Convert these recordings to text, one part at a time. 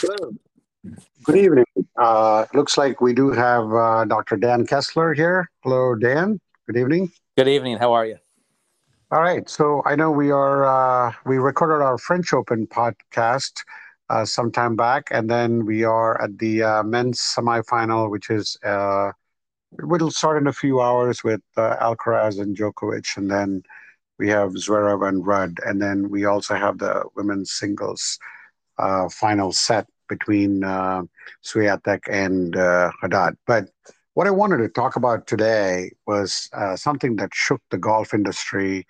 Hello. Good evening. Uh, looks like we do have uh, Dr. Dan Kessler here. Hello, Dan. Good evening. Good evening. How are you? All right. So I know we are uh, we recorded our French Open podcast uh, some time back, and then we are at the uh, men's semifinal, which is uh, will start in a few hours with uh, Alcaraz and Djokovic, and then we have Zverev and Ruud, and then we also have the women's singles final set between uh, Swiatek and uh, Haddad. But what I wanted to talk about today was uh, something that shook the golf industry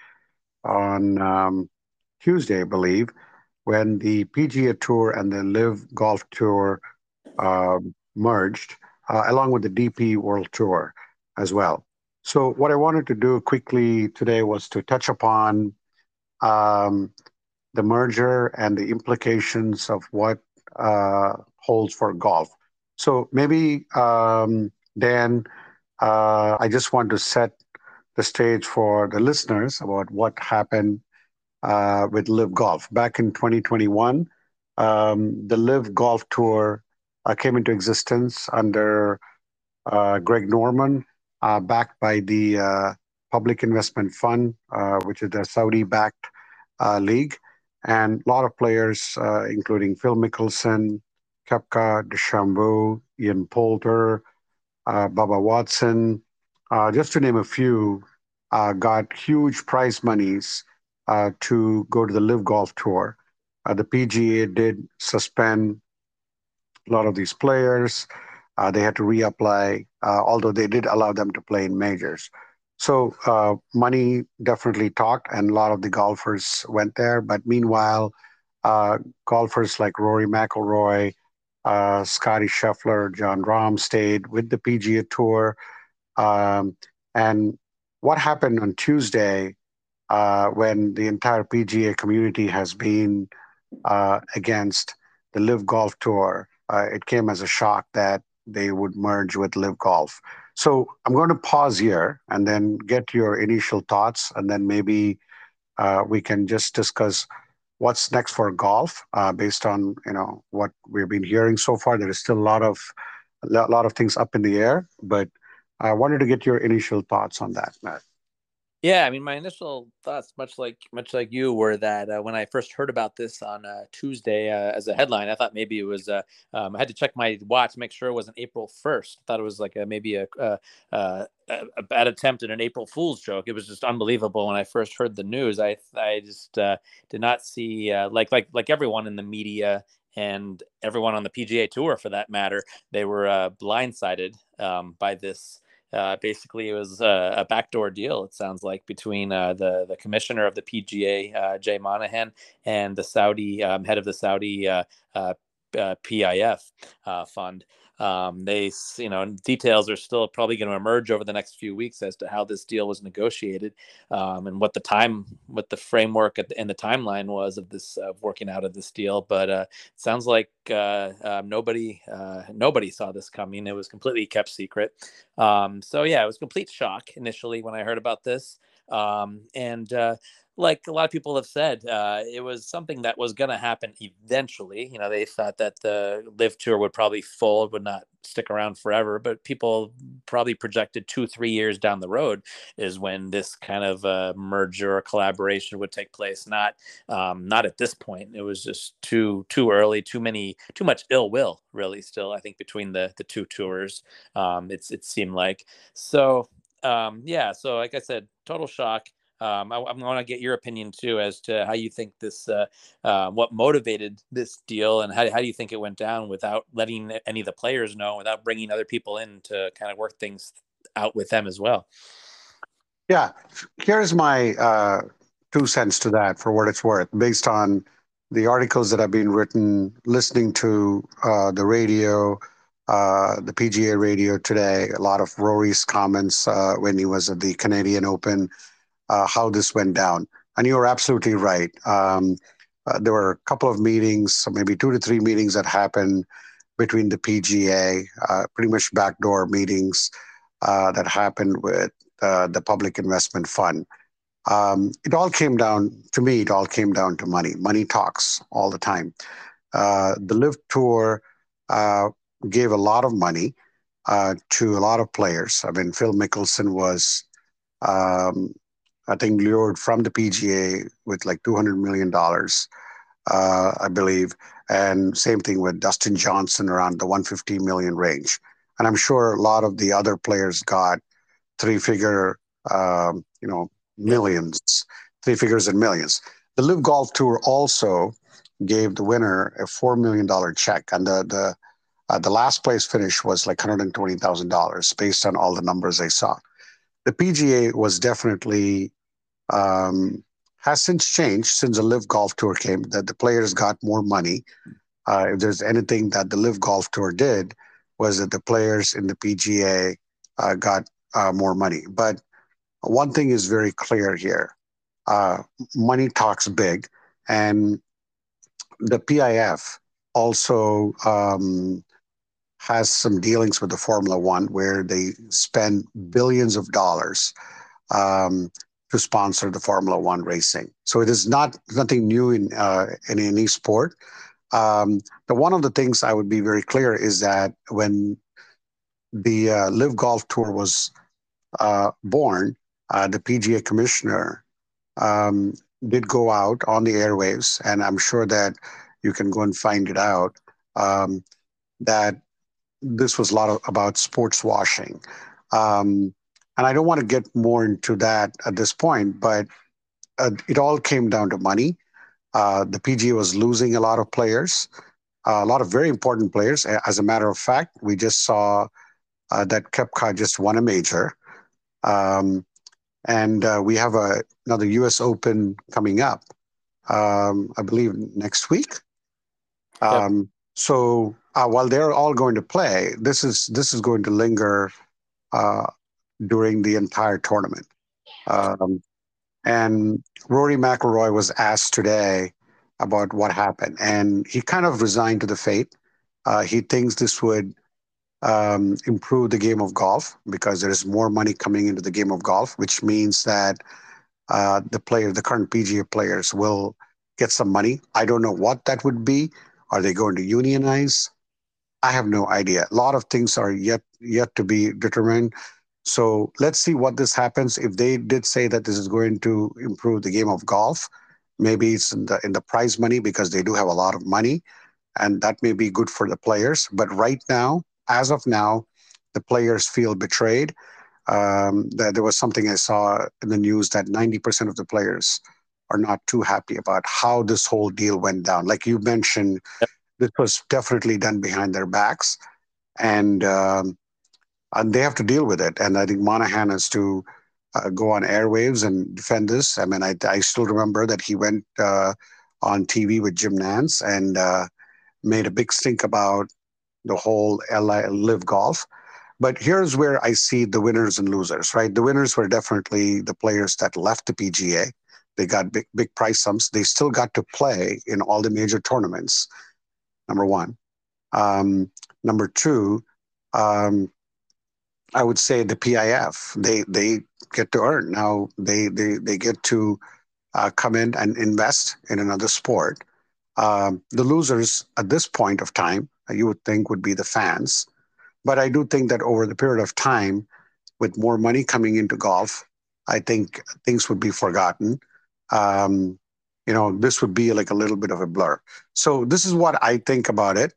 on um, Tuesday, I believe, when the PGA Tour and the LIV Golf Tour uh, merged, uh, along with the DP World Tour as well. So, what I wanted to do quickly today was to touch upon um, the merger and the implications of what uh, holds for golf. So maybe, um, Dan, uh, I just want to set the stage for the listeners about what happened uh, with LIV Golf. Back in 2021, um, the LIV Golf Tour came into existence under Greg Norman, backed by the Public Investment Fund, which is the Saudi backed league and a lot of players, uh, including Phil Mickelson, Koepka, DeChambeau, Ian Poulter, uh, Bubba Watson, uh, just to name a few, uh, got huge prize monies uh, to go to the LIV Golf Tour. Uh, the PGA did suspend a lot of these players. they had to reapply, although they did allow them to play in majors. So uh, money definitely talked, and a lot of the golfers went there. But meanwhile, uh, golfers like Rory McIlroy, uh, Scottie Scheffler, Jon Rahm stayed with the PGA Tour. Um, and what happened on Tuesday uh, when the entire PGA community has been uh, against the LIV Golf Tour? Uh, it came as a shock that they would merge with LIV Golf. So I'm going to pause here and then get your initial thoughts, and then maybe uh, we can just discuss what's next for golf uh, based on you know what we've been hearing so far. There is still a lot of a lot of things up in the air, but I wanted to get your initial thoughts on that, Matt. Yeah, I mean, my initial thoughts, much like much like you, were that uh, when I first heard about this on uh, Tuesday uh, as a headline, I thought maybe it was. Uh, um, I had to check my watch, make sure it wasn't April first. I thought it was like a, maybe a, a, a, bad attempt at an April Fool's joke. It was just unbelievable when I first heard the news. I I just uh, did not see uh, like like like everyone in the media and everyone on the PGA Tour, for that matter, they were blindsided um, by this uh, basically, it was a, a, backdoor deal. It sounds like between uh, the the commissioner of the PGA, uh, Jay Monahan, and the Saudi um, head of the Saudi uh, uh, uh, PIF fund. Um, they, you know, details are still probably going to emerge over the next few weeks as to how this deal was negotiated um, and what the time, what the framework and the timeline was of this uh, working out of this deal. But uh, it sounds like uh, um, nobody, uh, nobody saw this coming. It was completely kept secret. Um, so yeah, it was complete shock initially when I heard about this. Um, and uh, like a lot of people have said, uh, it was something that was going to happen eventually. You know, they thought that the LIV tour would probably fold, would not stick around forever, but people probably projected two, three years down the road is when this kind of uh, merger or collaboration would take place. Not, um, not at this point. It was just too, too early. Too many, too much ill will, really. Still, I think between the the two tours, um, it's it seemed like so. Um, yeah, so like I said, total shock um, I, I want to get your opinion too as to how you think this, uh, uh, what motivated this deal, and how, how do you think it went down without letting any of the players know, without bringing other people in to kind of work things out with them as well. Yeah, here's my uh, two cents to that for what it's worth, based on the articles that have been written, listening to uh, the radio, uh, the PGA radio today, a lot of Rory's comments uh, when he was at the Canadian Open uh, how this went down. And you're absolutely right. Um, uh, there were a couple of meetings, maybe two to three meetings that happened between the PGA, uh, pretty much backdoor meetings uh, that happened with uh, the Public Investment Fund. Um, it all came down to me. It all came down to money. Money talks all the time. uh, the LIV Tour gave a lot of money to a lot of players. I mean, Phil Mickelson was, um, I think, lured from the PGA with like $200 million, uh, I believe. And same thing with Dustin Johnson around the 150 million range. And I'm sure a lot of the other players got three figure, um, you know, millions, three figures in millions. The LIV Golf Tour also gave the winner a $4 million check. And the, the, uh, the last place finish was like $120,000 based on all the numbers I saw. The PGA was definitely um, has since changed since the LIV Golf Tour came. That the players got more money. Uh, if there's anything that the LIV Golf Tour did, was that the players in the PGA uh, got uh, more money. But one thing is very clear here: uh, money talks big, and the PIF also um, has some dealings with the Formula One where they spend billions of dollars um, to sponsor the Formula One racing. So it is not nothing new in uh, in any sport. Um, the one of the things I would be very clear is that when the uh, LIV Golf Tour was uh, born, uh, the PGA commissioner um, did go out on the airwaves, and I'm sure that you can go and find it out. Um, that this was a lot of, about sports washing. Um, and I don't want to get more into that at this point, but uh, it all came down to money. Uh, the PGA was losing a lot of players, uh, a lot of very important players. As a matter of fact, we just saw uh, that Koepka just won a major. Um, and uh, we have a, another US Open coming up, um, I believe next week. Um, yep. So uh, while they're all going to play, this is this is going to linger uh, during the entire tournament. Um, and Rory McIlroy was asked today about what happened, and he kind of resigned to the fate. Uh, he thinks this would um, improve the game of golf because there is more money coming into the game of golf, which means that uh, the player, the current PGA players, will get some money. I don't know what that would be. Are they going to unionize? I have no idea. A lot of things are yet yet to be determined. So let's see what this happens. If they did say that this is going to improve the game of golf, maybe it's in the in the prize money because they do have a lot of money, and that may be good for the players. But right now, as of now, the players feel betrayed. Um, that there was something I saw in the news that 90% of the players are not too happy about how this whole deal went down. Like you mentioned, yep this was definitely done behind their backs, and um, and they have to deal with it. And I think Monahan has to uh, go on airwaves and defend this. I mean, I, I still remember that he went uh, on TV with Jim Nantz and uh, made a big stink about the whole LI LIV golf. But here's where I see the winners and losers, right? The winners were definitely the players that left the PGA. They got big, big price sums. They still got to play in all the major tournaments number one. Um, number two, um, I would say the PIF. They they get to earn now. They they they get to uh, come in and invest in another sport. Um, the losers at this point of time, uh, you would think, would be the fans. But I do think that over the period of time, with more money coming into golf, I think things would be forgotten. Um, you know, this would be like a little bit of a blur. So this is what I think about it.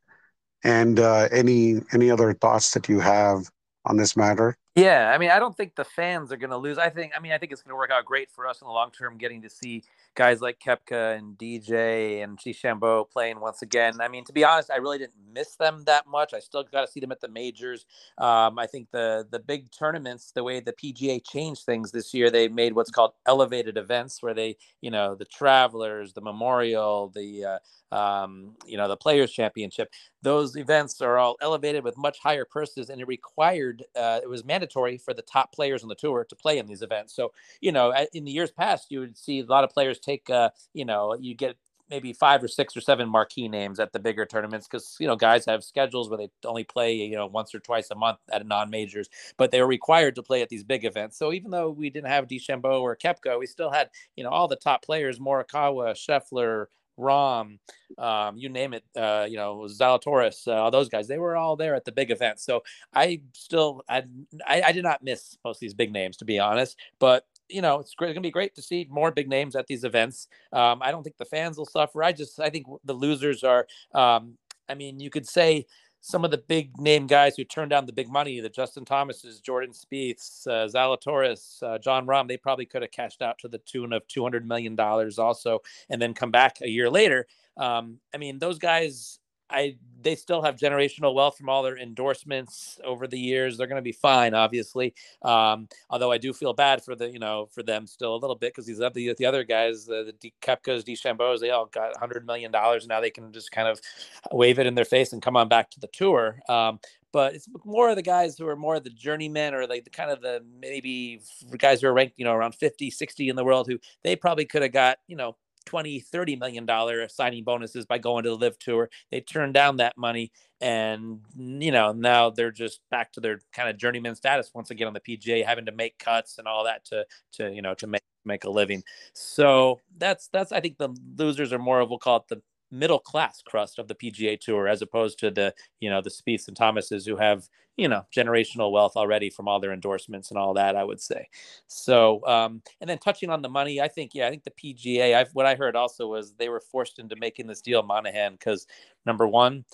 And uh, any any other thoughts that you have on this matter? Yeah, I mean, I don't think the fans are going to lose. I think, I mean, I think it's going to work out great for us in the long term, getting to see guys like Koepka and DJ and DeChambeau playing once again. I mean, to be honest, I really didn't miss them that much. I still got to see them at the majors. Um, I think the the big tournaments, the way the PGA changed things this year, they made what's called elevated events, where they, you know, the Travelers, the Memorial, the uh, um, you know, the Players Championship. Those events are all elevated with much higher purses, and it required uh, it was mandatory for the top players on the tour to play in these events. So, you know, in the years past, you would see a lot of players take, uh, you know, you get maybe five or six or seven marquee names at the bigger tournaments because you know guys have schedules where they only play you know once or twice a month at non majors, but they were required to play at these big events. So even though we didn't have DeChambeau or Koepka, we still had you know all the top players: Morikawa, Scheffler, Rahm, um, you name it, uh, you know, Zalatoris, uh, all those guys, they were all there at the big events. So I still, I, I, I did not miss most of these big names, to be honest. But you know, it's, great, it's going to be great to see more big names at these events. Um, I don't think the fans will suffer. I just, I think the losers are. Um, I mean, you could say some of the big name guys who turned down the big money, the Justin Thomases, Jordan Spieths, uh, Zalatoris, uh, Jon Rahm, they probably could have cashed out to the tune of $200 million also and then come back a year later. Um, I mean, those guys I they still have generational wealth from all their endorsements over the years. They're going to be fine, obviously. Um, although I do feel bad for the you know for them still a little bit because these other the, the other guys, the, the Koepkas, DeChambeaus, they all got hundred million dollars now. They can just kind of wave it in their face and come on back to the tour. Um, but it's more of the guys who are more the journeymen or like the kind of the maybe guys who are ranked you know around 50 60 in the world who they probably could have got you know 20 30 million dollar signing bonuses by going to the LIV tour. They turned down that money and you know now they're just back to their kind of journeyman status once again on the pga having to make cuts and all that to to you know to make make a living. So that's that's i think the losers are more of we'll call it the middle class crust of the PGA Tour, as opposed to the you know the Spieths and Thomases who have you know generational wealth already from all their endorsements and all that. I would say. So um, and then touching on the money, I think yeah, I think the PGA. I've, what I heard also was they were forced into making this deal Monahan because number one.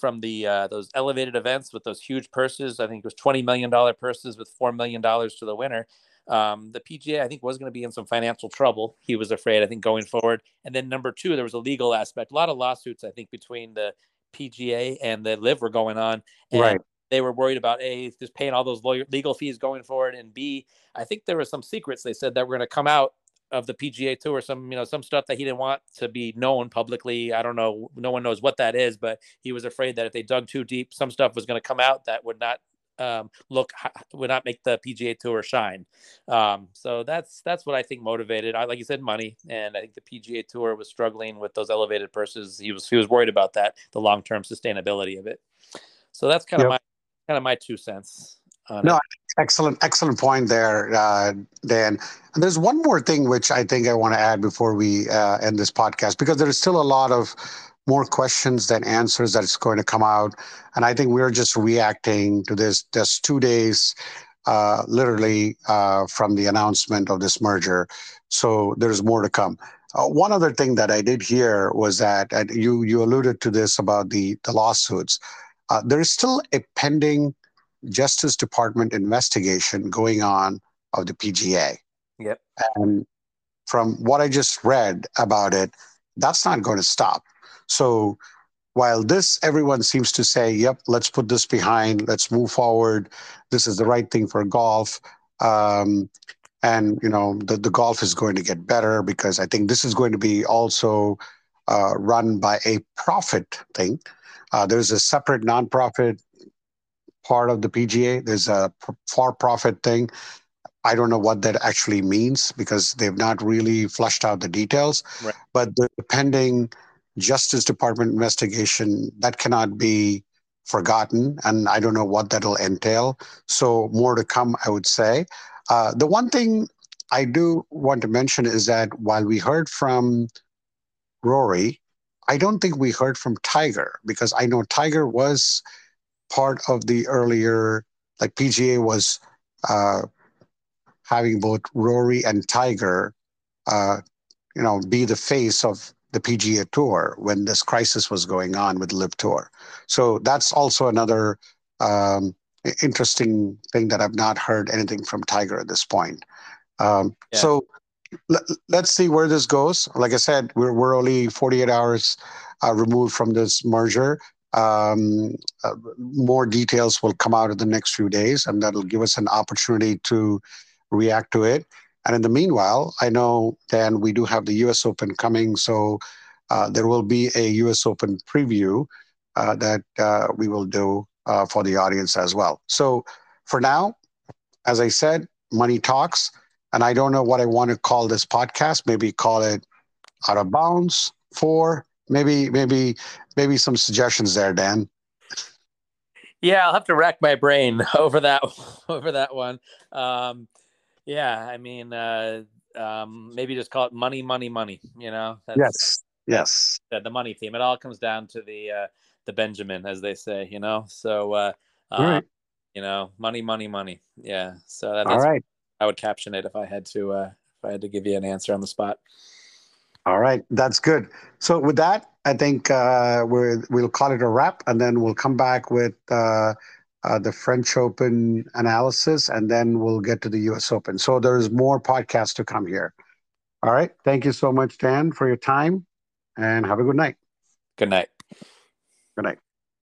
From the uh, those elevated events with those huge purses, I think it was twenty million dollar purses with four million dollars to the winner um, the PGA, I think, was going to be in some financial trouble. He was afraid, I think, going forward. And then number two, there was a legal aspect. A lot of lawsuits, I think, between the PGA and the LIV were going on. And right. They were worried about a just paying all those lawyer, legal fees going forward, and b I think there were some secrets they said that were going to come out of the PGA Tour, some you know some stuff that he didn't want to be known publicly. I don't know, no one knows what that is, but he was afraid that if they dug too deep, some stuff was going to come out that would not um, look would not make the PGA Tour shine. Um, so that's that's what I think motivated. I like you said, money, and I think the PGA Tour was struggling with those elevated purses. He was he was worried about that, the long term sustainability of it. So that's kind yep. of my kind of my two cents. no, it. excellent, excellent point there, uh, Dan. And there's one more thing which I think I want to add before we uh, end this podcast because there is still a lot of more questions than answers that's going to come out. And I think we're just reacting to this just two days, uh, literally, uh, from the announcement of this merger. So there's more to come. Uh, one other thing that I did hear was that and you you alluded to this about the the lawsuits. Uh, there is still a pending Justice Department investigation going on of the PGA. Yep. And from what I just read about it, that's not going to stop. So while this, everyone seems to say, yep, let's put this behind, let's move forward. This is the right thing for golf. Um, and, you know, the, the golf is going to get better because I think this is going to be also uh, run by a profit thing. Uh, there's a separate nonprofit part of the PGA. There's a for-profit thing. I don't know what that actually means because they've not really flushed out the details. Right. But the pending Justice Department investigation that cannot be forgotten, and I don't know what that'll entail. So more to come, I would say. Uh, the one thing I do want to mention is that while we heard from Rory, I don't think we heard from Tiger because I know Tiger was part of the earlier, like PGA was uh, having both Rory and Tiger, uh, you know, be the face of the PGA Tour when this crisis was going on with LIV Tour. So that's also another um, interesting thing that I've not heard anything from Tiger at this point. Um, yeah. So l- let's see where this goes. Like I said, we're, we're only 48 hours uh, removed from this merger. Um, uh, more details will come out in the next few days, and that'll give us an opportunity to react to it. And in the meanwhile, I know Dan, we do have the U.S. Open coming, so uh, there will be a U.S. Open preview uh, that uh, we will do uh, for the audience as well. So for now, as I said, money talks, and I don't know what I want to call this podcast. Maybe call it out of bounds for maybe maybe maybe some suggestions there, Dan. Yeah, I'll have to rack my brain over that over that one. Um, yeah, I mean, uh, um, maybe just call it money, money, money. You know. That's, yes. Yes. The, the money theme. It all comes down to the uh, the Benjamin, as they say. You know. So. Uh, all right. You know, money, money, money. Yeah. So that, all right. I would caption it if I had to. Uh, if I had to give you an answer on the spot. All right, that's good. So with that, I think uh, we will call it a wrap, and then we'll come back with uh, uh, Uh, the French Open analysis, and then we'll get to the U.S. Open. So there's more podcasts to come here. All right, thank you so much, Dan, for your time, and have a good night. Good night. Good night.